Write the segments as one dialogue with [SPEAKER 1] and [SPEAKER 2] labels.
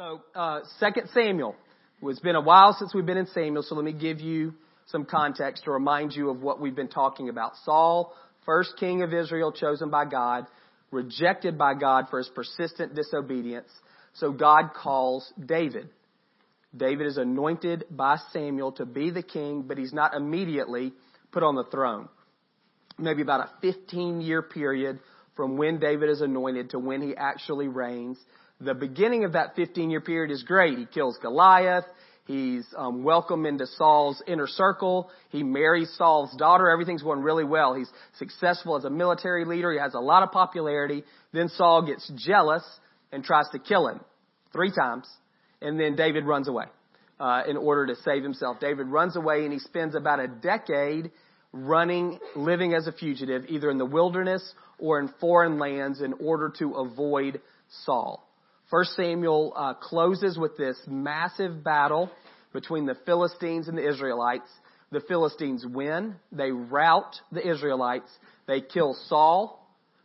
[SPEAKER 1] So, uh, Second Samuel. It's been a while since we've been in Samuel, so let me give you some context to remind you of what we've been talking about. Saul, first king of Israel, chosen by God, rejected by God for his persistent disobedience. So God calls David. David is anointed by Samuel to be the king, but he's not immediately put on the throne. Maybe about a 15 year period from when David is anointed to when he actually reigns the beginning of that 15 year period is great. He kills Goliath. He's um, welcomed into Saul's inner circle. He marries Saul's daughter. Everything's going really well. He's successful as a military leader. He has a lot of popularity. Then Saul gets jealous and tries to kill him three times. And then David runs away uh, in order to save himself. David runs away and he spends about a decade running, living as a fugitive, either in the wilderness or in foreign lands in order to avoid Saul. First Samuel uh, closes with this massive battle between the Philistines and the Israelites. The Philistines win. They rout the Israelites. They kill Saul.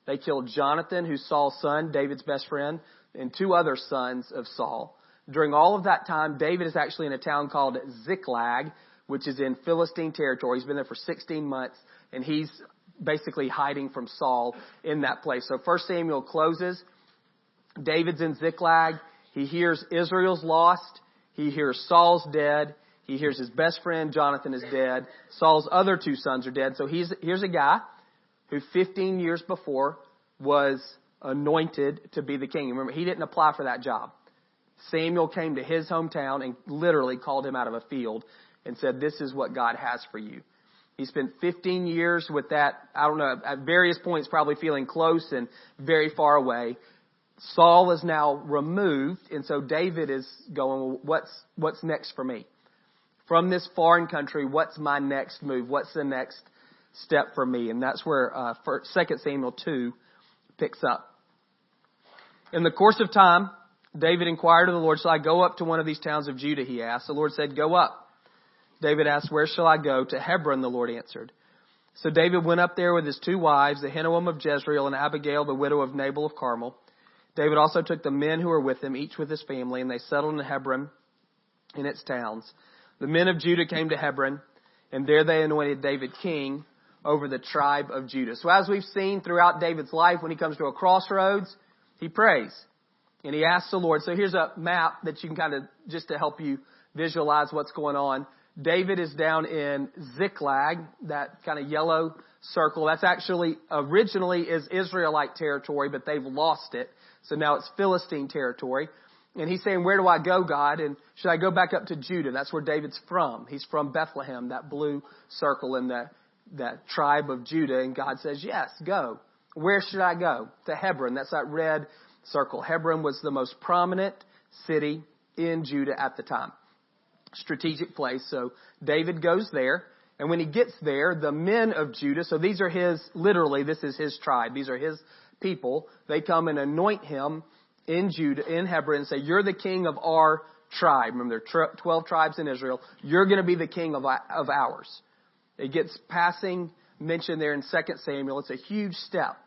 [SPEAKER 1] They kill Jonathan, who's Saul's son, David's best friend, and two other sons of Saul. During all of that time, David is actually in a town called Ziklag, which is in Philistine territory. He's been there for 16 months, and he's basically hiding from Saul in that place. So First Samuel closes David's in Ziklag. He hears Israel's lost. He hears Saul's dead. He hears his best friend Jonathan is dead. Saul's other two sons are dead. So he's, here's a guy who 15 years before was anointed to be the king. Remember, he didn't apply for that job. Samuel came to his hometown and literally called him out of a field and said, this is what God has for you. He spent 15 years with that, I don't know, at various points probably feeling close and very far away. Saul is now removed, and so David is going, what's, what's next for me? From this foreign country, what's my next move? What's the next step for me? And that's where uh, 2 Samuel 2 picks up. In the course of time, David inquired of the Lord, Shall I go up to one of these towns of Judah? He asked. The Lord said, Go up. David asked, Where shall I go? To Hebron, the Lord answered. So David went up there with his two wives, Ahinoam of Jezreel and Abigail, the widow of Nabal of Carmel. David also took the men who were with him, each with his family, and they settled in Hebron in its towns. The men of Judah came to Hebron, and there they anointed David king over the tribe of Judah. So as we've seen throughout David's life, when he comes to a crossroads, he prays. And he asks the Lord. So here's a map that you can kind of, just to help you visualize what's going on. David is down in Ziklag, that kind of yellow circle. That's actually originally is Israelite territory, but they've lost it. So now it's Philistine territory. And he's saying, where do I go, God? And should I go back up to Judah? That's where David's from. He's from Bethlehem, that blue circle in the, that tribe of Judah. And God says, yes, go. Where should I go? To Hebron. That's that red circle. Hebron was the most prominent city in Judah at the time. Strategic place. So David goes there. And when he gets there, the men of Judah, so these are his, literally, this is his tribe. These are his people, they come and anoint him in Judah, in Hebron, and say, "You're the king of our tribe." Remember, there are twelve tribes in Israel. You're going to be the king of of ours. It gets passing mentioned there in 2 Samuel. It's a huge step.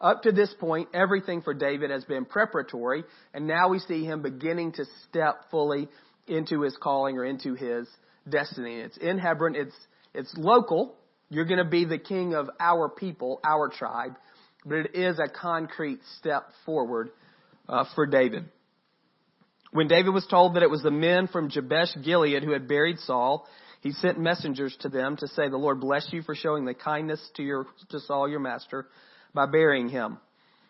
[SPEAKER 1] Up to this point, everything for David has been preparatory, and now we see him beginning to step fully into his calling or into his destiny. It's in Hebron. It's it's local. You're going to be the king of our people, our tribe but it is a concrete step forward uh, for David. When David was told that it was the men from Jabesh Gilead who had buried Saul, he sent messengers to them to say, "The Lord bless you for showing the kindness to your to Saul your master by burying him.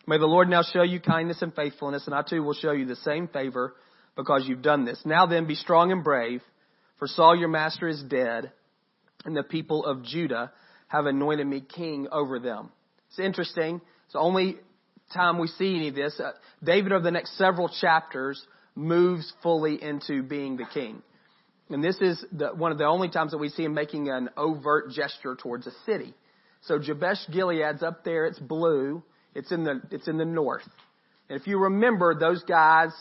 [SPEAKER 1] May the Lord now show you kindness and faithfulness, and I too will show you the same favor because you've done this. Now then, be strong and brave, for Saul your master is dead, and the people of Judah have anointed me king over them." It's interesting. It's the only time we see any of this. Uh, David, over the next several chapters, moves fully into being the king. And this is the, one of the only times that we see him making an overt gesture towards a city. So Jabesh Gilead's up there. It's blue. It's in the it's in the north. And if you remember, those guys,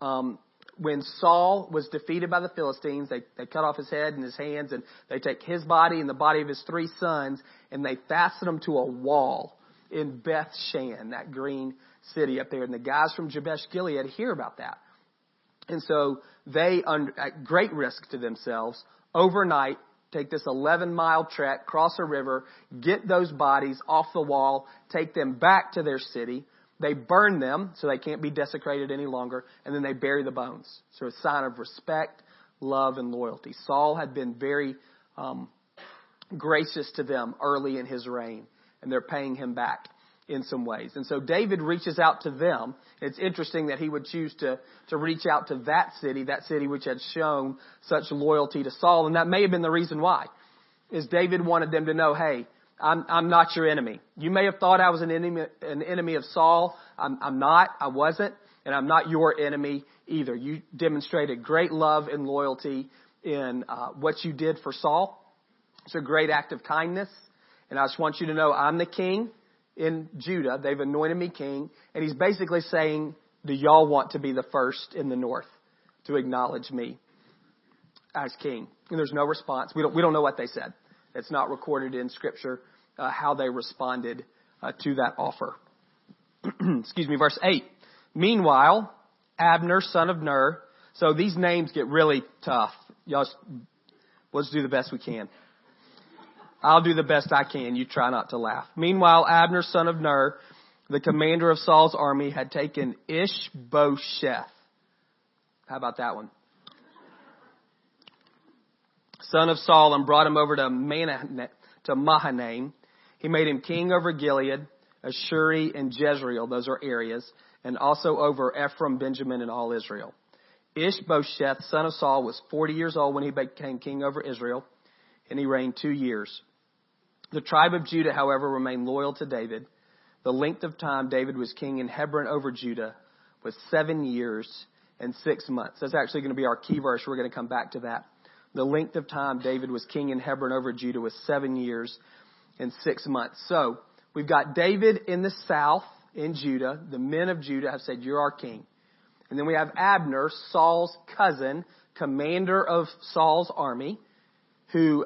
[SPEAKER 1] um, when Saul was defeated by the Philistines, they they cut off his head and his hands, and they take his body and the body of his three sons, and they fasten them to a wall in Beth Shan, that green city up there. And the guys from Jabesh Gilead hear about that. And so they, at great risk to themselves, overnight take this 11 mile trek, cross a river, get those bodies off the wall, take them back to their city. They burn them so they can't be desecrated any longer, and then they bury the bones. So a sign of respect, love, and loyalty. Saul had been very um, gracious to them early in his reign, and they're paying him back in some ways. And so David reaches out to them. It's interesting that he would choose to, to reach out to that city, that city which had shown such loyalty to Saul, and that may have been the reason why. Is David wanted them to know, hey, I'm, I'm not your enemy. You may have thought I was an enemy, an enemy of Saul. I'm, I'm not. I wasn't. And I'm not your enemy either. You demonstrated great love and loyalty in uh, what you did for Saul. It's a great act of kindness. And I just want you to know I'm the king in Judah. They've anointed me king. And he's basically saying, do y'all want to be the first in the north to acknowledge me as king? And there's no response. We don't, we don't know what they said. It's not recorded in scripture uh, how they responded uh, to that offer. Excuse me, verse 8. Meanwhile, Abner, son of Ner. So these names get really tough. Y'all, let's do the best we can. I'll do the best I can. You try not to laugh. Meanwhile, Abner, son of Ner, the commander of Saul's army, had taken Ishbosheth. How about that one? Son of Saul, and brought him over to, Manah, to Mahanaim. He made him king over Gilead, Ashuri, and Jezreel. Those are areas. And also over Ephraim, Benjamin, and all Israel. Ishbosheth, son of Saul, was 40 years old when he became king over Israel, and he reigned two years. The tribe of Judah, however, remained loyal to David. The length of time David was king in Hebron over Judah was seven years and six months. That's actually going to be our key verse. We're going to come back to that. The length of time David was king in Hebron over Judah was seven years and six months. So we've got David in the south in Judah. The men of Judah have said, You're our king. And then we have Abner, Saul's cousin, commander of Saul's army, who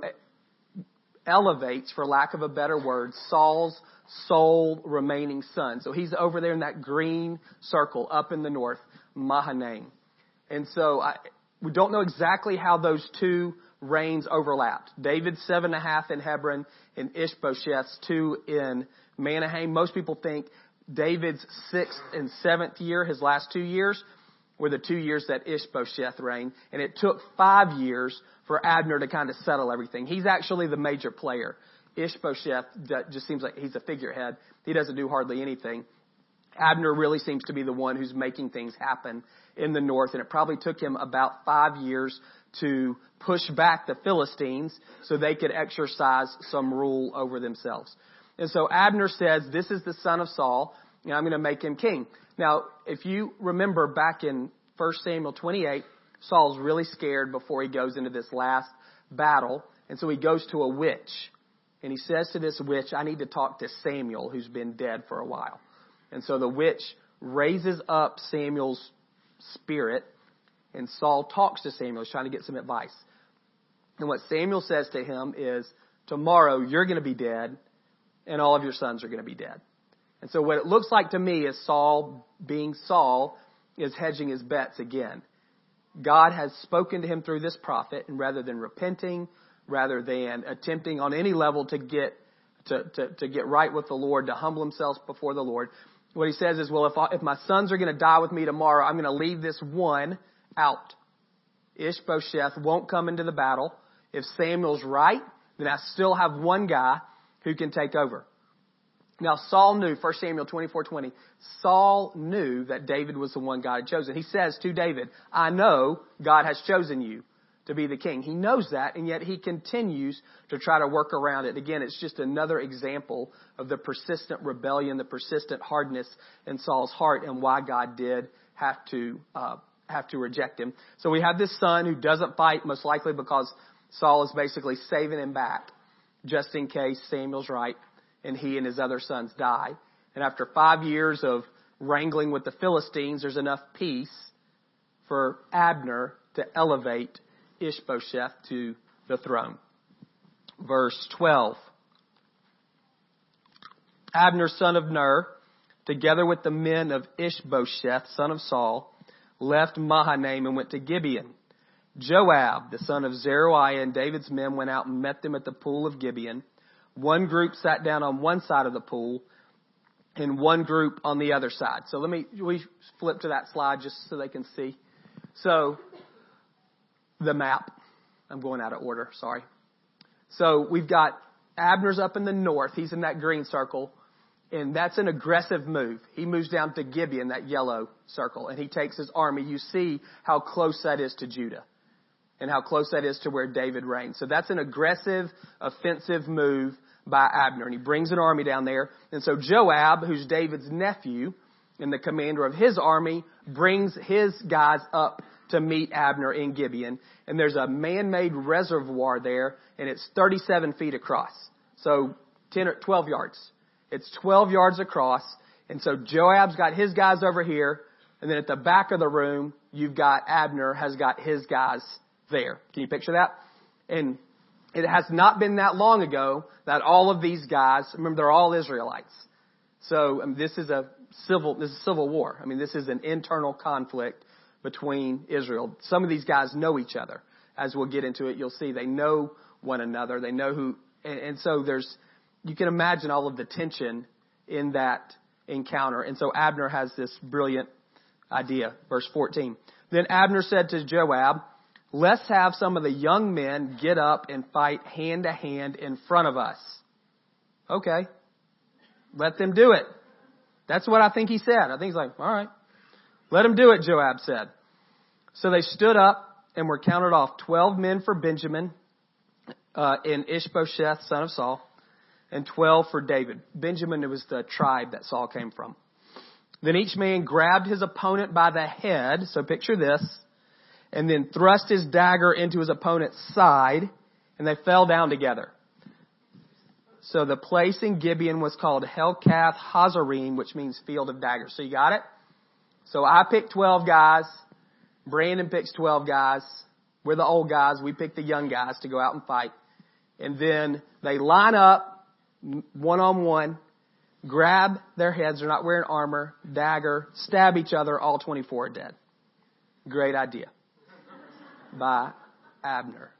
[SPEAKER 1] elevates, for lack of a better word, Saul's sole remaining son. So he's over there in that green circle up in the north, Mahanaim. And so I, we don't know exactly how those two reigns overlapped. David's seven and a half in Hebron and Ishbosheth's two in Manahaim. Most people think David's sixth and seventh year, his last two years, were the two years that Ishbosheth reigned. And it took five years for Abner to kind of settle everything. He's actually the major player. Ishbosheth just seems like he's a figurehead. He doesn't do hardly anything. Abner really seems to be the one who's making things happen in the north, and it probably took him about five years to push back the Philistines so they could exercise some rule over themselves. And so Abner says, This is the son of Saul, and I'm going to make him king. Now, if you remember back in 1 Samuel 28, Saul's really scared before he goes into this last battle. And so he goes to a witch. And he says to this witch, I need to talk to Samuel, who's been dead for a while. And so the witch raises up Samuel's spirit, and Saul talks to Samuel. He's trying to get some advice. And what Samuel says to him is, Tomorrow you're going to be dead, and all of your sons are going to be dead. And so what it looks like to me is Saul, being Saul, is hedging his bets again. God has spoken to him through this prophet, and rather than repenting, rather than attempting on any level to get to, to, to get right with the Lord, to humble himself before the Lord, what he says is, well, if, I, if my sons are going to die with me tomorrow, I'm going to leave this one out. Ishbosheth won't come into the battle. If Samuel's right, then I still have one guy who can take over. Now Saul knew, 1 Samuel 24, 20, Saul knew that David was the one God had chosen. He says to David, I know God has chosen you to be the king. He knows that, and yet he continues to try to work around it. Again, it's just another example of the persistent rebellion, the persistent hardness in Saul's heart, and why God did have to uh, have to reject him. So we have this son who doesn't fight, most likely because Saul is basically saving him back, just in case Samuel's right and he and his other sons die. And after five years of wrangling with the Philistines, there's enough peace for Abner to elevate Ishbosheth to the throne. Verse 12. Abner, son of Ner, together with the men of Ishbosheth, son of Saul, left Mahanaim and went to Gibeon. Joab, the son of Zeruiah, and David's men went out and met them at the pool of Gibeon. One group sat down on one side of the pool, and one group on the other side. So let me we flip to that slide just so they can see. So the map. I'm going out of order. Sorry. So we've got Abner's up in the north. He's in that green circle. And that's an aggressive move. He moves down to Gibeon, that yellow circle, and he takes his army. You see how close that is to Judah and how close that is to where David reigned. So that's an aggressive, offensive move by Abner. And he brings an army down there. And so Joab, who's David's nephew and the commander of his army, brings his guys up to meet Abner in Gibeon. And there's a man-made reservoir there, and it's 37 feet across. So 10 or 12 yards. It's 12 yards across. And so Joab's got his guys over here. And then at the back of the room, you've got Abner has got his guys there. Can you picture that? And it has not been that long ago that all of these guys, remember they're all Israelites. So I mean, this is a civil, this is civil war. I mean, this is an internal conflict between Israel. Some of these guys know each other. As we'll get into it, you'll see they know one another. They know who, and, and so there's, you can imagine all of the tension in that encounter. And so Abner has this brilliant idea. Verse 14. Then Abner said to Joab, let's have some of the young men get up and fight hand to hand in front of us. Okay. Let them do it. That's what I think he said. I think he's like, all right. Let them do it, Joab said. So they stood up and were counted off 12 men for Benjamin uh, in Ishbosheth, son of Saul and 12 for David. Benjamin was the tribe that Saul came from. Then each man grabbed his opponent by the head, so picture this, and then thrust his dagger into his opponent's side, and they fell down together. So the place in Gibeon was called Helkath Hazzurim, which means field of daggers. So you got it? So I picked 12 guys. Brandon picks 12 guys. We're the old guys. We pick the young guys to go out and fight. And then they line up one on one, grab their heads, they're not wearing armor, dagger, stab each other, all 24 are dead. Great idea. By Abner.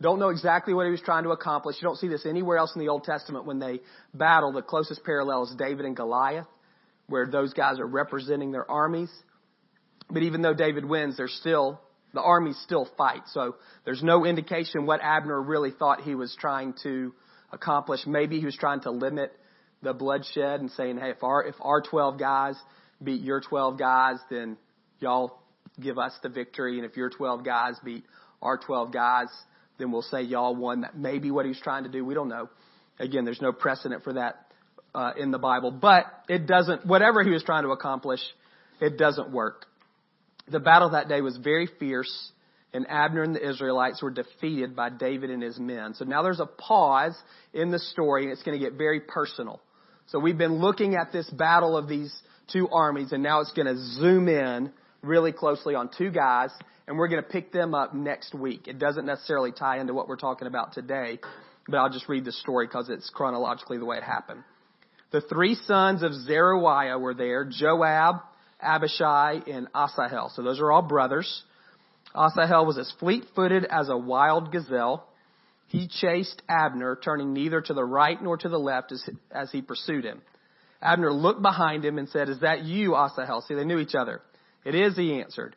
[SPEAKER 1] Don't know exactly what he was trying to accomplish. You don't see this anywhere else in the Old Testament when they battle. The closest parallel is David and Goliath, where those guys are representing their armies. But even though David wins, there's still, the armies still fight. So there's no indication what Abner really thought he was trying to accomplish. Maybe he was trying to limit the bloodshed and saying, hey, if our, if our 12 guys beat your 12 guys, then y'all give us the victory. And if your 12 guys beat our 12 guys, then we'll say y'all won. That may be what he was trying to do. We don't know. Again, there's no precedent for that uh, in the Bible, but it doesn't. Whatever he was trying to accomplish, it doesn't work. The battle that day was very fierce and Abner and the Israelites were defeated by David and his men. So now there's a pause in the story and it's going to get very personal. So we've been looking at this battle of these two armies and now it's going to zoom in really closely on two guys and we're going to pick them up next week. It doesn't necessarily tie into what we're talking about today, but I'll just read the story because it's chronologically the way it happened. The three sons of Zeruiah were there, Joab, Abishai, and Asahel. So those are all brothers. Asahel was as fleet-footed as a wild gazelle. He chased Abner, turning neither to the right nor to the left as, as he pursued him. Abner looked behind him and said, Is that you, Asahel? See, they knew each other. It is, he answered.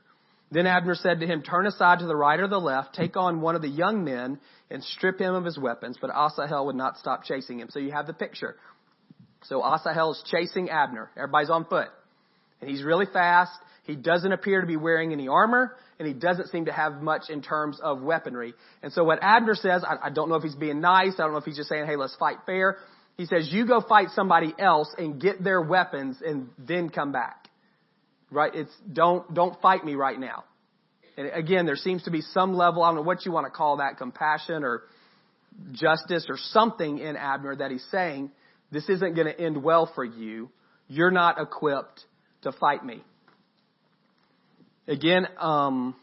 [SPEAKER 1] Then Abner said to him, Turn aside to the right or the left, take on one of the young men, and strip him of his weapons. But Asahel would not stop chasing him. So you have the picture. So Asahel is chasing Abner. Everybody's on foot. And he's really fast. He doesn't appear to be wearing any armor, and he doesn't seem to have much in terms of weaponry. And so what Abner says, I, I don't know if he's being nice, I don't know if he's just saying, hey, let's fight fair. He says, you go fight somebody else and get their weapons and then come back. Right? It's, don't, don't fight me right now. And again, there seems to be some level, I don't know what you want to call that, compassion or justice or something in Abner that he's saying, this isn't going to end well for you. You're not equipped to fight me. Again, um,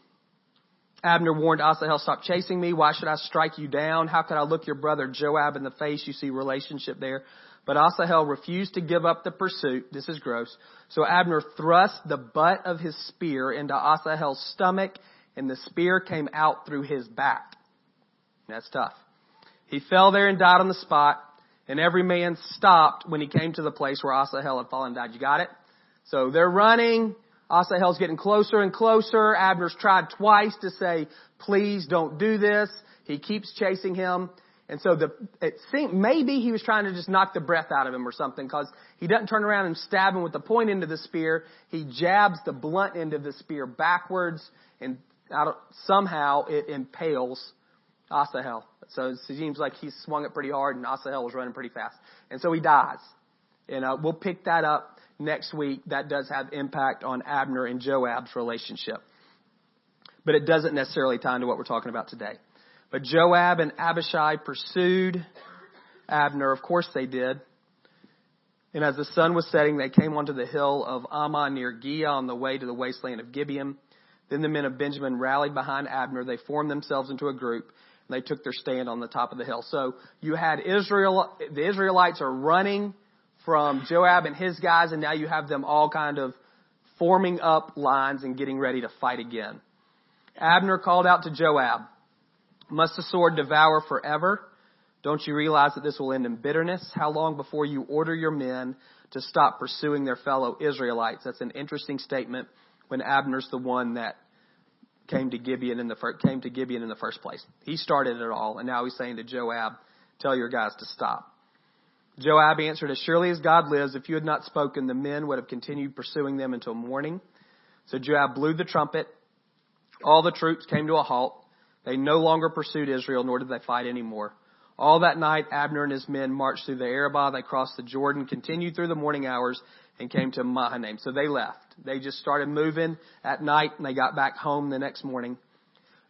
[SPEAKER 1] Abner warned Asahel, stop chasing me. Why should I strike you down? How could I look your brother Joab in the face? You see relationship there. But Asahel refused to give up the pursuit. This is gross. So Abner thrust the butt of his spear into Asahel's stomach and the spear came out through his back. That's tough. He fell there and died on the spot and every man stopped when he came to the place where Asahel had fallen and died. You got it? So they're running. Asahel's getting closer and closer. Abner's tried twice to say, please don't do this. He keeps chasing him. And so the, it seemed, maybe he was trying to just knock the breath out of him or something because he doesn't turn around and stab him with the point end of the spear. He jabs the blunt end of the spear backwards and somehow it impales Asahel. So it seems like he swung it pretty hard and Asahel was running pretty fast. And so he dies. And uh, we'll pick that up next week, that does have impact on Abner and Joab's relationship. But it doesn't necessarily tie into what we're talking about today. But Joab and Abishai pursued Abner. Of course they did. And as the sun was setting, they came onto the hill of Ammah near Giah on the way to the wasteland of Gibeon. Then the men of Benjamin rallied behind Abner. They formed themselves into a group. They took their stand on the top of the hill. So you had Israel, the Israelites are running from Joab and his guys, and now you have them all kind of forming up lines and getting ready to fight again. Abner called out to Joab, Must the sword devour forever? Don't you realize that this will end in bitterness? How long before you order your men to stop pursuing their fellow Israelites? That's an interesting statement when Abner's the one that came to Gibeon in the first, came to Gibeon in the first place. He started it all, and now he's saying to Joab, "Tell your guys to stop." Joab answered, As surely as God lives, if you had not spoken, the men would have continued pursuing them until morning. So Joab blew the trumpet. All the troops came to a halt. They no longer pursued Israel, nor did they fight anymore. All that night, Abner and his men marched through the Arabah. They crossed the Jordan, continued through the morning hours, and came to Mahanaim. So they left. They just started moving at night, and they got back home the next morning.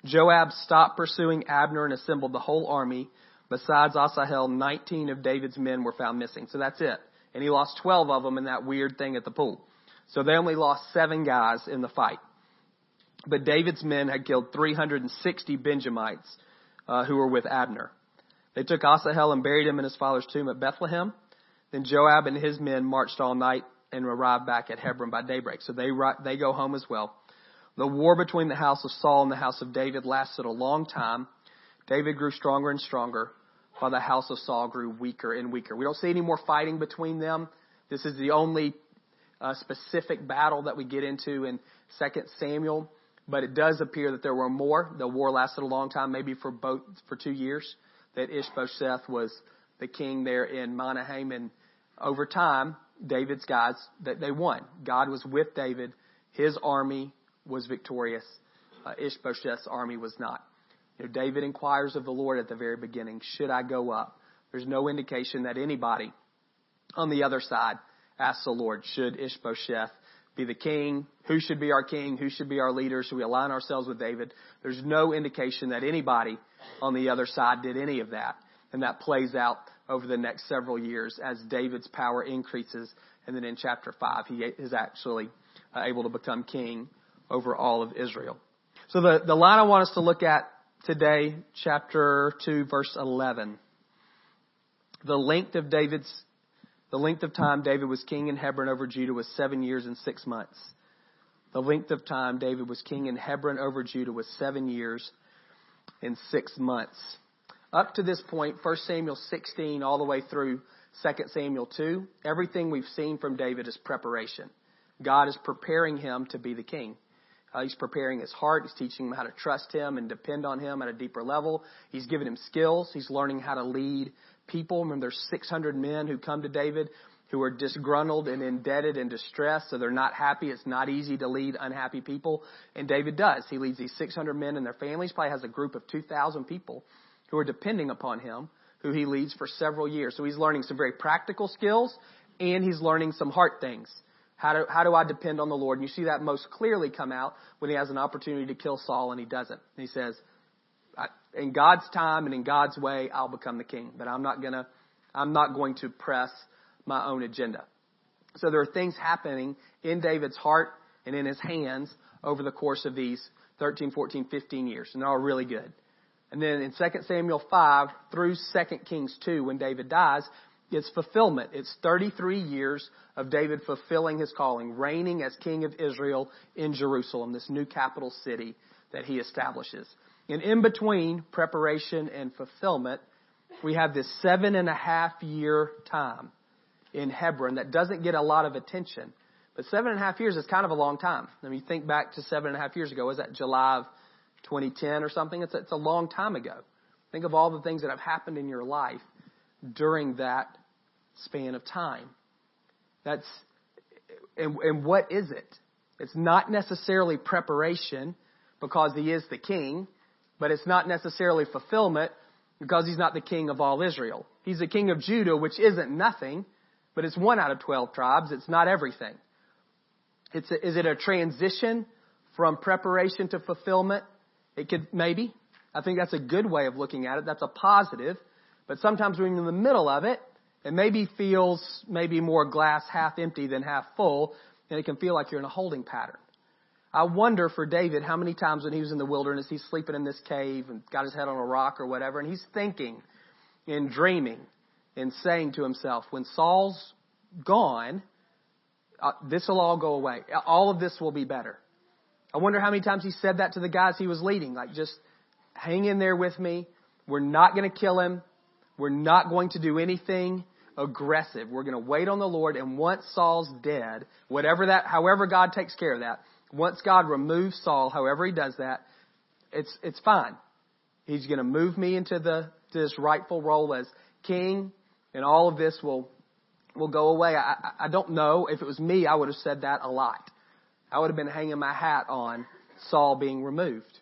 [SPEAKER 1] Joab stopped pursuing Abner and assembled the whole army. Besides Asahel, 19 of David's men were found missing. So that's it. And he lost 12 of them in that weird thing at the pool. So they only lost seven guys in the fight. But David's men had killed 360 Benjamites uh, who were with Abner. They took Asahel and buried him in his father's tomb at Bethlehem. Then Joab and his men marched all night and arrive back at Hebron by daybreak. So they they go home as well. The war between the house of Saul and the house of David lasted a long time. David grew stronger and stronger while the house of Saul grew weaker and weaker. We don't see any more fighting between them. This is the only uh, specific battle that we get into in 2 Samuel, but it does appear that there were more. The war lasted a long time, maybe for both for two years. That Ishbosheth was the king there in Mahanaim, and over time, David's guys that they won. God was with David. His army was victorious. Uh, Ishbosheth's army was not. You know, David inquires of the Lord at the very beginning, should I go up? There's no indication that anybody on the other side asks the Lord, should Ishbosheth be the king? Who should be our king? Who should be our leader? Should we align ourselves with David? There's no indication that anybody on the other side did any of that. And that plays out over the next several years as David's power increases. And then in chapter 5, he is actually uh, able to become king over all of Israel. So the, the line I want us to look at today, chapter 2, verse 11. The length of David's, the length of time David was king in Hebron over Judah was seven years and six months. The length of time David was king in Hebron over Judah was seven years and six months. Up to this point, 1 Samuel 16 all the way through 2 Samuel 2, everything we've seen from David is preparation. God is preparing him to be the king. Uh, he's preparing his heart. He's teaching him how to trust him and depend on him at a deeper level. He's giving him skills. He's learning how to lead people. Remember, there's 600 men who come to David who are disgruntled and indebted and distressed, so they're not happy. It's not easy to lead unhappy people. And David does. He leads these 600 men and their families. Probably has a group of 2,000 people who are depending upon him, who he leads for several years. So he's learning some very practical skills and he's learning some heart things. How do, how do I depend on the Lord? And you see that most clearly come out when he has an opportunity to kill Saul and he doesn't. And he says, in God's time and in God's way, I'll become the king. But I'm not gonna, I'm not going to press my own agenda. So there are things happening in David's heart and in his hands over the course of these 13, 14, 15 years, and they're all really good. And then in 2 Samuel 5 through 2 Kings 2, when David dies, it's fulfillment. It's 33 years of David fulfilling his calling, reigning as king of Israel in Jerusalem, this new capital city that he establishes. And in between preparation and fulfillment, we have this seven and a half year time in Hebron that doesn't get a lot of attention. But seven and a half years is kind of a long time. I mean, think back to seven and a half years ago. Was that July of 2010 or something? It's, it's a long time ago. Think of all the things that have happened in your life during that span of time. That's, and, and what is it? It's not necessarily preparation because he is the king, but it's not necessarily fulfillment because he's not the king of all Israel. He's the king of Judah, which isn't nothing, but it's one out of 12 tribes. It's not everything. It's a, is it a transition from preparation to fulfillment? It could, maybe. I think that's a good way of looking at it. That's a positive. But sometimes when you're in the middle of it, it maybe feels maybe more glass half empty than half full, and it can feel like you're in a holding pattern. I wonder for David how many times when he was in the wilderness, he's sleeping in this cave and got his head on a rock or whatever, and he's thinking and dreaming and saying to himself, when Saul's gone, uh, this will all go away. All of this will be better. I wonder how many times he said that to the guys he was leading, like just hang in there with me. We're not going to kill him. We're not going to do anything aggressive. We're going to wait on the Lord. And once Saul's dead, whatever that, however God takes care of that, once God removes Saul, however he does that, it's, it's fine. He's going to move me into the, to this rightful role as king and all of this will, will go away. I, I don't know. If it was me, I would have said that a lot. I would have been hanging my hat on Saul being removed.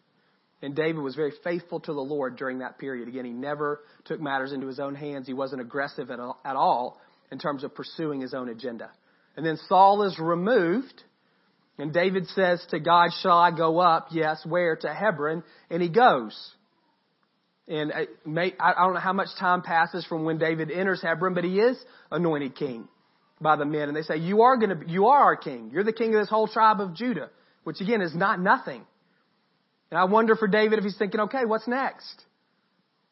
[SPEAKER 1] And David was very faithful to the Lord during that period. Again, he never took matters into his own hands. He wasn't aggressive at all, at all in terms of pursuing his own agenda. And then Saul is removed, and David says to God, Shall I go up? Yes, where? To Hebron. And he goes. And uh, I don't know how much time passes from when David enters Hebron, but he is anointed king by the men. And they say, You are going to, you are our king. You're the king of this whole tribe of Judah, which again is not nothing. And I wonder for David if he's thinking, okay, what's next?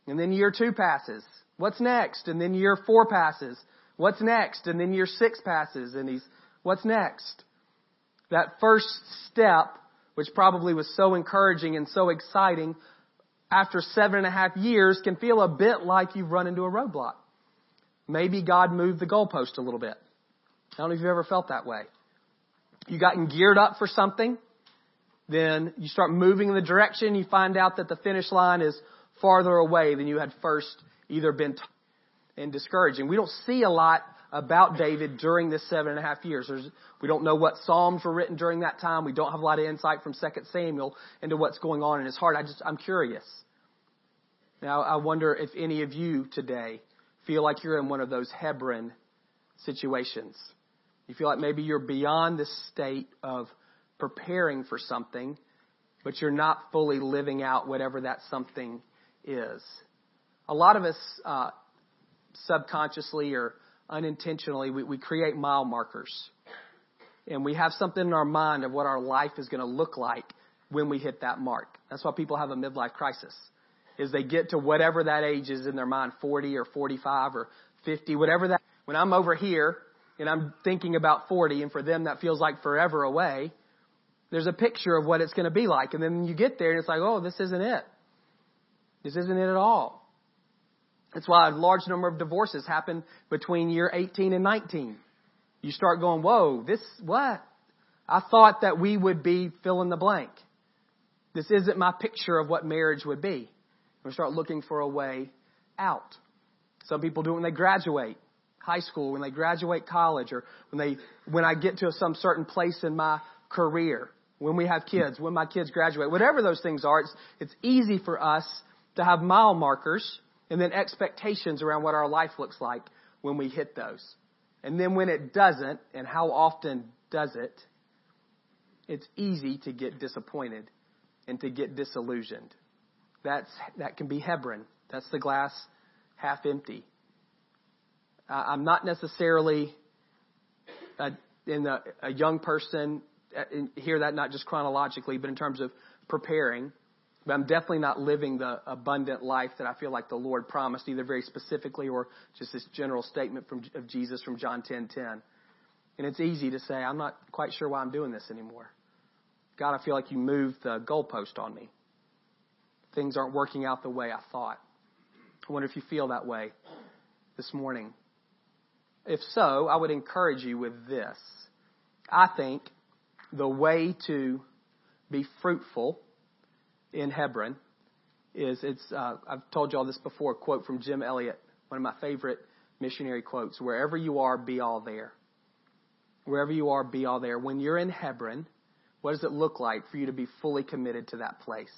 [SPEAKER 1] And then year two passes. What's next? And then year four passes. What's next? And then year six passes. And he's, what's next? That first step, which probably was so encouraging and so exciting, after seven and a half years can feel a bit like you've run into a roadblock. Maybe God moved the goalpost a little bit. I don't know if you've ever felt that way. You gotten geared up for something, then you start moving in the direction, you find out that the finish line is farther away than you had first either been taught and discouraging. We don't see a lot about David during this seven and a half years. There's, we don't know what Psalms were written during that time. We don't have a lot of insight from Second Samuel into what's going on in his heart. I just, I'm curious. Now, I wonder if any of you today feel like you're in one of those Hebron situations. You feel like maybe you're beyond the state of preparing for something, but you're not fully living out whatever that something is. A lot of us, uh, subconsciously or unintentionally, we, we create mile markers. And we have something in our mind of what our life is going to look like when we hit that mark. That's why people have a midlife crisis. Is they get to whatever that age is in their mind, 40 or 45 or 50, whatever that. When I'm over here and I'm thinking about 40 and for them that feels like forever away, there's a picture of what it's going to be like. And then you get there and it's like, oh, this isn't it. This isn't it at all. That's why a large number of divorces happen between year 18 and 19. You start going, whoa, this, what? I thought that we would be fill in the blank. This isn't my picture of what marriage would be. We start looking for a way out. Some people do it when they graduate high school, when they graduate college, or when they, when I get to some certain place in my career, when we have kids, when my kids graduate, whatever those things are, it's, it's easy for us to have mile markers and then expectations around what our life looks like when we hit those. And then when it doesn't, and how often does it, it's easy to get disappointed and to get disillusioned. That's, that can be Hebron. That's the glass half empty. Uh, I'm not necessarily a, in a, a young person hear that not just chronologically, but in terms of preparing. But I'm definitely not living the abundant life that I feel like the Lord promised, either very specifically or just this general statement from, of Jesus from John 10:10. 10, 10. And it's easy to say, I'm not quite sure why I'm doing this anymore. God, I feel like you moved the goalpost on me. Things aren't working out the way I thought. I wonder if you feel that way this morning. If so, I would encourage you with this. I think the way to be fruitful in Hebron is it's uh, I've told you all this before. A quote from Jim Elliot, one of my favorite missionary quotes: "Wherever you are, be all there." Wherever you are, be all there. When you're in Hebron, what does it look like for you to be fully committed to that place?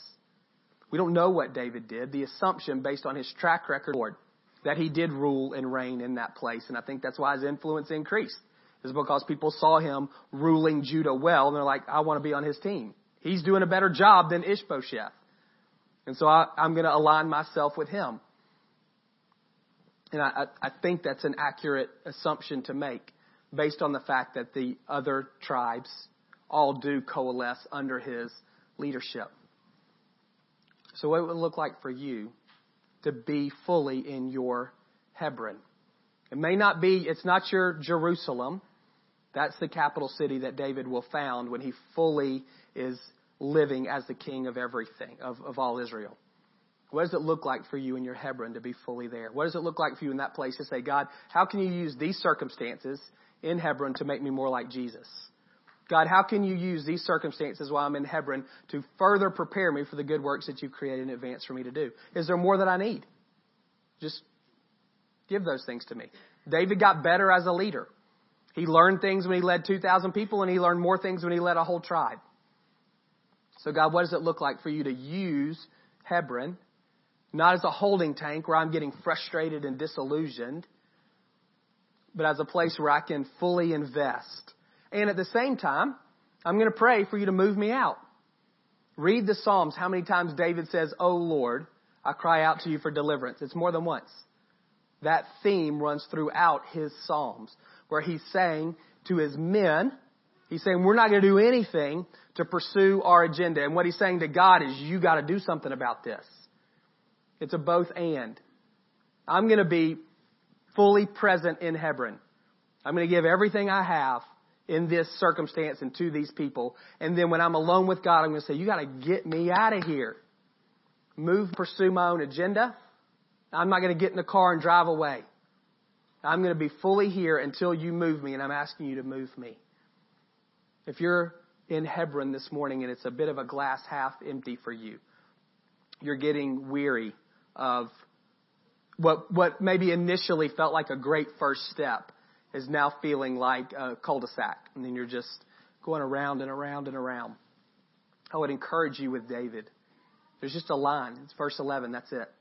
[SPEAKER 1] We don't know what David did. The assumption, based on his track record, Lord, that he did rule and reign in that place, and I think that's why his influence increased. Is because people saw him ruling Judah well, and they're like, I want to be on his team. He's doing a better job than Ishbosheth. And so I, am going to align myself with him. And I, I think that's an accurate assumption to make based on the fact that the other tribes all do coalesce under his leadership. So, what would it look like for you to be fully in your Hebron? It may not be, it's not your Jerusalem. That's the capital city that David will found when he fully is living as the king of everything, of, of all Israel. What does it look like for you in your Hebron to be fully there? What does it look like for you in that place to say, God, how can you use these circumstances in Hebron to make me more like Jesus? God, how can you use these circumstances while I'm in Hebron to further prepare me for the good works that you've created in advance for me to do? Is there more that I need? Just give those things to me. David got better as a leader. He learned things when he led 2,000 people, and he learned more things when he led a whole tribe. So, God, what does it look like for you to use Hebron, not as a holding tank where I'm getting frustrated and disillusioned, but as a place where I can fully invest? And at the same time, I'm going to pray for you to move me out. Read the Psalms. How many times David says, Oh Lord, I cry out to you for deliverance? It's more than once. That theme runs throughout his Psalms, where he's saying to his men, He's saying we're not going to do anything to pursue our agenda. And what he's saying to God is you got to do something about this. It's a both and. I'm going to be fully present in Hebron. I'm going to give everything I have in this circumstance and to these people. And then when I'm alone with God, I'm going to say, you got to get me out of here. Move, pursue my own agenda. I'm not going to get in the car and drive away. I'm going to be fully here until you move me, and I'm asking you to move me. If you're in Hebron this morning and it's a bit of a glass half empty for you, you're getting weary of what, what maybe initially felt like a great first step is now feeling like a cul-de-sac. And then you're just going around and around and around. I would encourage you with David. There's just a line. It's verse 11. That's it.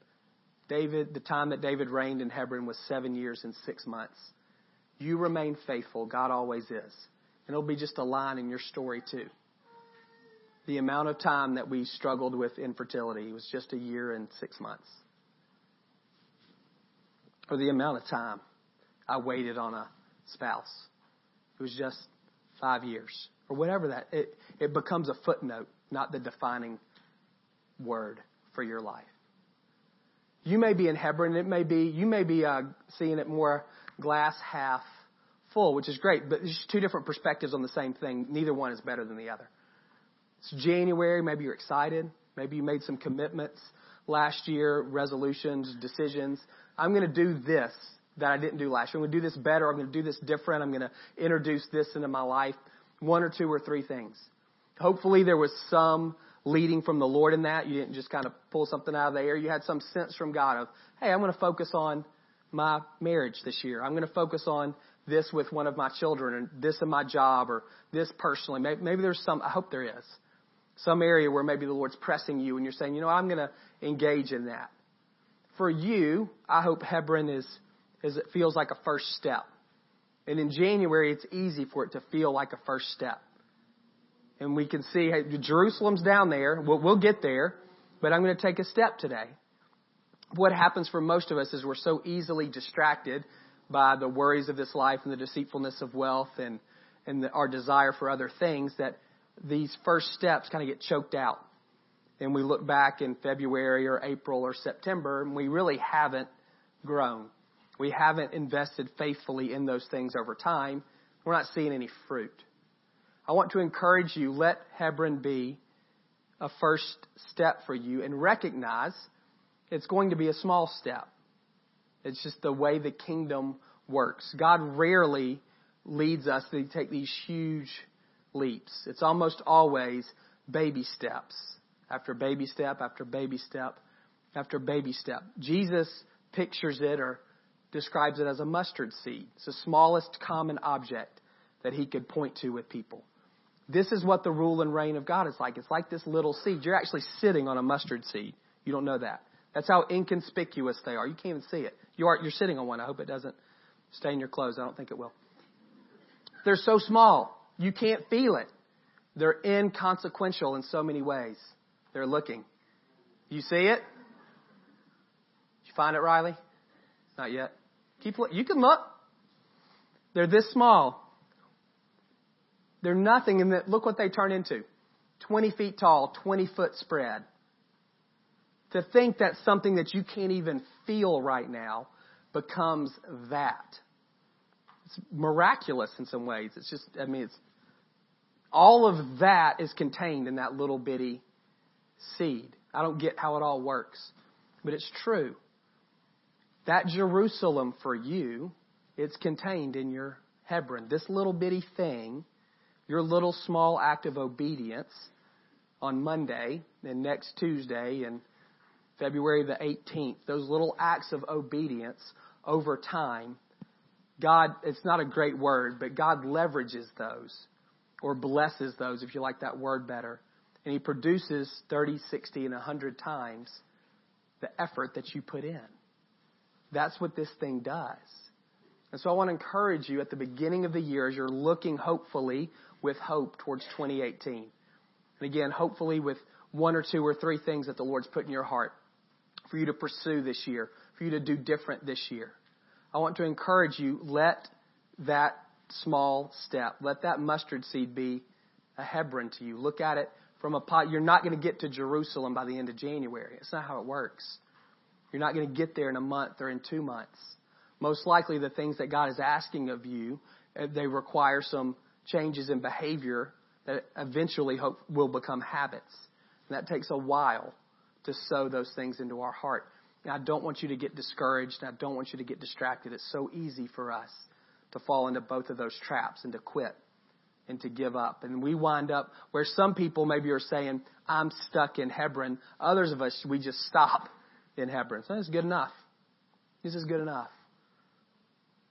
[SPEAKER 1] David, the time that David reigned in Hebron was seven years and six months. You remain faithful. God always is. And it'll be just a line in your story, too. The amount of time that we struggled with infertility was just a year and six months. Or the amount of time I waited on a spouse. It was just five years. Or whatever that. It, it becomes a footnote, not the defining word for your life. You may be in Hebron. It may be, you may be uh, seeing it more glass half full, which is great, but there's two different perspectives on the same thing. Neither one is better than the other. It's January, maybe you're excited. Maybe you made some commitments last year, resolutions, decisions. I'm going to do this that I didn't do last year. I'm going to do this better. I'm going to do this different. I'm going to introduce this into my life. One or two or three things. Hopefully there was some leading from the Lord in that. You didn't just kind of pull something out of the air. You had some sense from God of, hey, I'm going to focus on my marriage this year. I'm going to focus on this with one of my children and this in my job or this personally. Maybe, maybe there's some, I hope there is, some area where maybe the Lord's pressing you and you're saying, you know, I'm going to engage in that. For you, I hope Hebron is, is it feels like a first step. And in January, it's easy for it to feel like a first step. And we can see, hey, Jerusalem's down there. We'll, we'll get there, but I'm going to take a step today. What happens for most of us is we're so easily distracted by the worries of this life and the deceitfulness of wealth and, and the, our desire for other things that these first steps kind of get choked out. And we look back in February or April or September and we really haven't grown. We haven't invested faithfully in those things over time. We're not seeing any fruit. I want to encourage you, let Hebron be a first step for you and recognize it's going to be a small step. It's just the way the kingdom works. God rarely leads us to take these huge leaps. It's almost always baby steps after baby step after baby step after baby step. Jesus pictures it or describes it as a mustard seed. It's the smallest common object that he could point to with people. This is what the rule and reign of God is like. It's like this little seed. You're actually sitting on a mustard seed. You don't know that. That's how inconspicuous they are. You can't even see it. You are, you're sitting on one. I hope it doesn't stain your clothes. I don't think it will. They're so small. You can't feel it. They're inconsequential in so many ways. They're looking. You see it? Did you find it, Riley? Not yet. Keep You can look. They're this small. They're nothing, and look what they turn into. 20 feet tall, 20 foot spread. To think that something that you can't even feel right now becomes that. It's miraculous in some ways. It's just, I mean, it's, all of that is contained in that little bitty seed. I don't get how it all works, but it's true. That Jerusalem for you, it's contained in your Hebron. This little bitty thing, your little small act of obedience on Monday and next Tuesday and February the 18th, those little acts of obedience over time, God, it's not a great word, but God leverages those or blesses those, if you like that word better. And He produces 30, 60, and 100 times the effort that you put in. That's what this thing does. And so I want to encourage you at the beginning of the year as you're looking hopefully with hope towards 2018. And again, hopefully with one or two or three things that the Lord's put in your heart for you to pursue this year, for you to do different this year. I want to encourage you, let that small step, let that mustard seed be a Hebron to you. Look at it from a pot. You're not going to get to Jerusalem by the end of January. It's not how it works. You're not going to get there in a month or in two months. Most likely, the things that God is asking of you, uh, they require some changes in behavior that eventually hope will become habits. And that takes a while to sow those things into our heart. And I don't want you to get discouraged. And I don't want you to get distracted. It's so easy for us to fall into both of those traps and to quit and to give up. And we wind up where some people maybe are saying, I'm stuck in Hebron. Others of us, we just stop in Hebron. So that's good enough. This is good enough.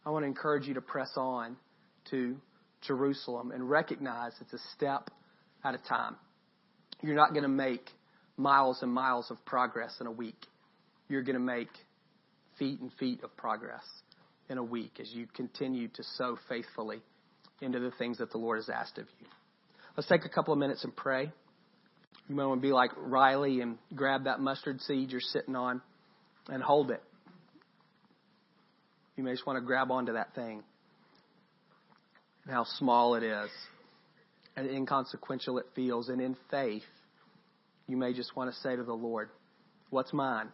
[SPEAKER 1] I want to encourage you to press on to Jerusalem and recognize it's a step at a time. You're not going to make miles and miles of progress in a week. You're going to make feet and feet of progress in a week as you continue to sow faithfully into the things that the Lord has asked of you. Let's take a couple of minutes and pray. You might want to be like Riley and grab that mustard seed you're sitting on and hold it. You may just want to grab onto that thing and how small it is and inconsequential it feels. And in faith, you may just want to say to the Lord, What's mine?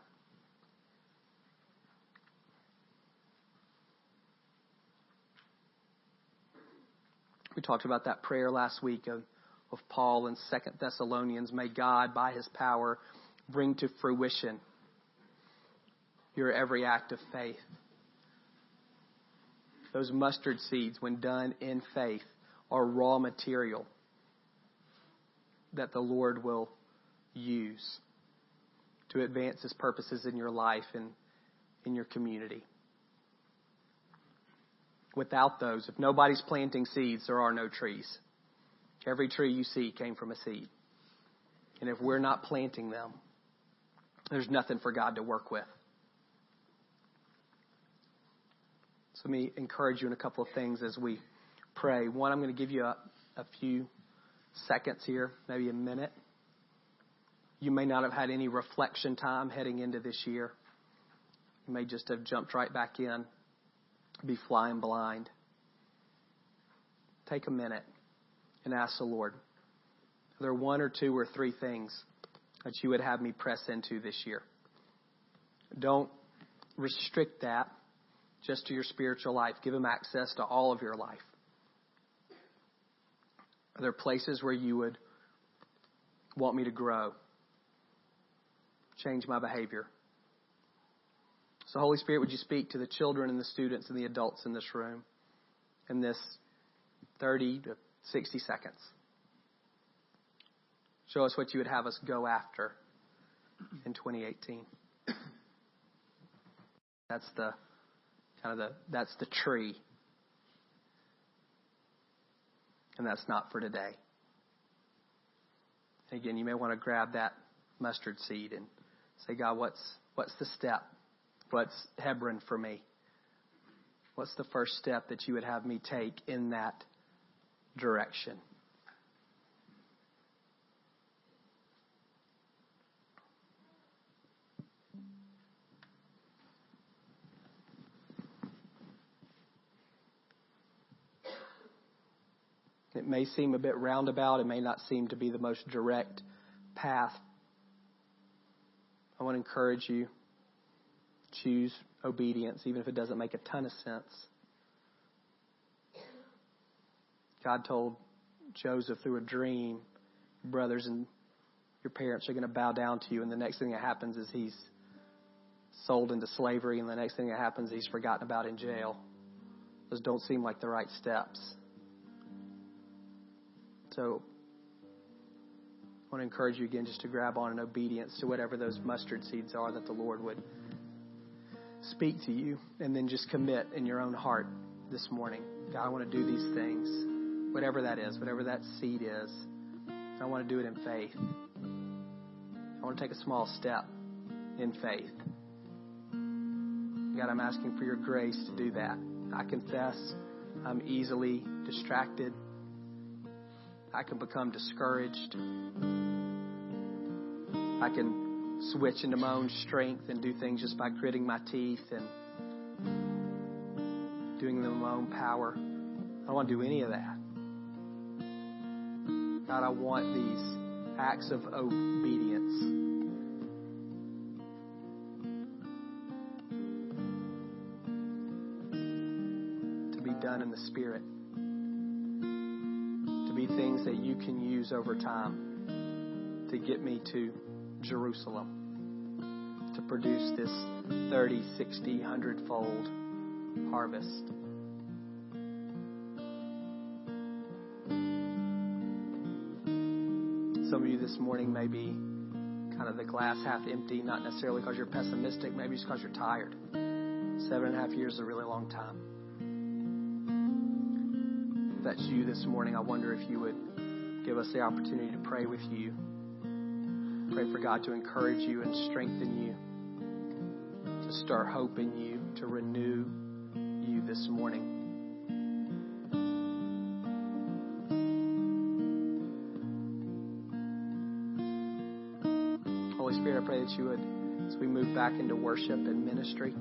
[SPEAKER 1] We talked about that prayer last week of of Paul in Second Thessalonians. May God, by his power, bring to fruition your every act of faith. Those mustard seeds, when done in faith, are raw material that the Lord will use to advance his purposes in your life and in your community. Without those, if nobody's planting seeds, there are no trees. Every tree you see came from a seed. And if we're not planting them, there's nothing for God to work with. So let me encourage you in a couple of things as we pray. One, I'm going to give you a, a few seconds here, maybe a minute. You may not have had any reflection time heading into this year. You may just have jumped right back in, be flying blind. Take a minute and ask the Lord, Are there one or two or three things that you would have me press into this year? Don't restrict that just to your spiritual life. Give Him access to all of your life. Are there places where you would want me to grow? Change my behavior? So, Holy Spirit, would you speak to the children and the students and the adults in this room in this 30 to 60 seconds? Show us what you would have us go after in 2018. That's the kind of the that's the tree. And that's not for today. Again, you may want to grab that mustard seed and say, God, what's what's the step? What's Hebron for me? What's the first step that you would have me take in that direction? It may seem a bit roundabout. It may not seem to be the most direct path. I want to encourage you choose obedience, even if it doesn't make a ton of sense. God told Joseph through a dream, brothers and your parents are going to bow down to you, and the next thing that happens is he's sold into slavery, and the next thing that happens, he's forgotten about in jail. Those don't seem like the right steps. So I want to encourage you again just to grab on in obedience to whatever those mustard seeds are that the Lord would speak to you, and then just commit in your own heart this morning. God, I want to do these things, whatever that is, whatever that seed is. I want to do it in faith. I want to take a small step in faith. God, I'm asking for your grace to do that. I confess I'm easily distracted. I can become discouraged. I can switch into my own strength and do things just by gritting my teeth and doing them in my own power. I don't want to do any of that. God, I want these acts of obedience. To be done in the Spirit To be things that you can use over time to get me to Jerusalem to produce this 30, 60, 100 fold harvest. This morning may be kind of the glass half empty, not necessarily because you're pessimistic, maybe it's because you're tired. Seven and a half years is a really long time if that's you this morning, I wonder if you would give us the opportunity to pray with you. Pray for God to encourage you and strengthen you, to stir hope in you, to renew you this morning. That you would, as we move back into worship and ministry,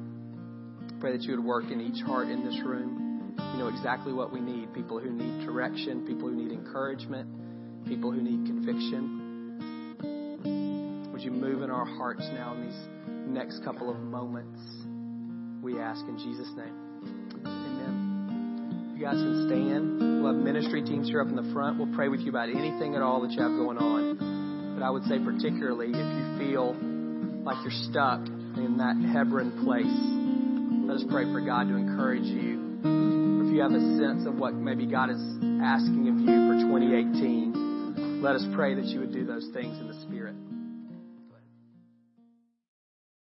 [SPEAKER 1] pray that you would work in each heart in this room. You know exactly what we need people who need direction, people who need encouragement, people who need conviction. Would you move in our hearts now in these next couple of moments? We ask in Jesus' name. Amen. You guys can stand. We'll have ministry teams here up in the front. We'll pray with you about anything at all that you have going on. But I would say, particularly, if you feel like you're stuck in that Hebron place, let us pray for God to encourage you if you have a sense of what maybe God is asking of you for 2018, let us pray that you would do those things in the Spirit.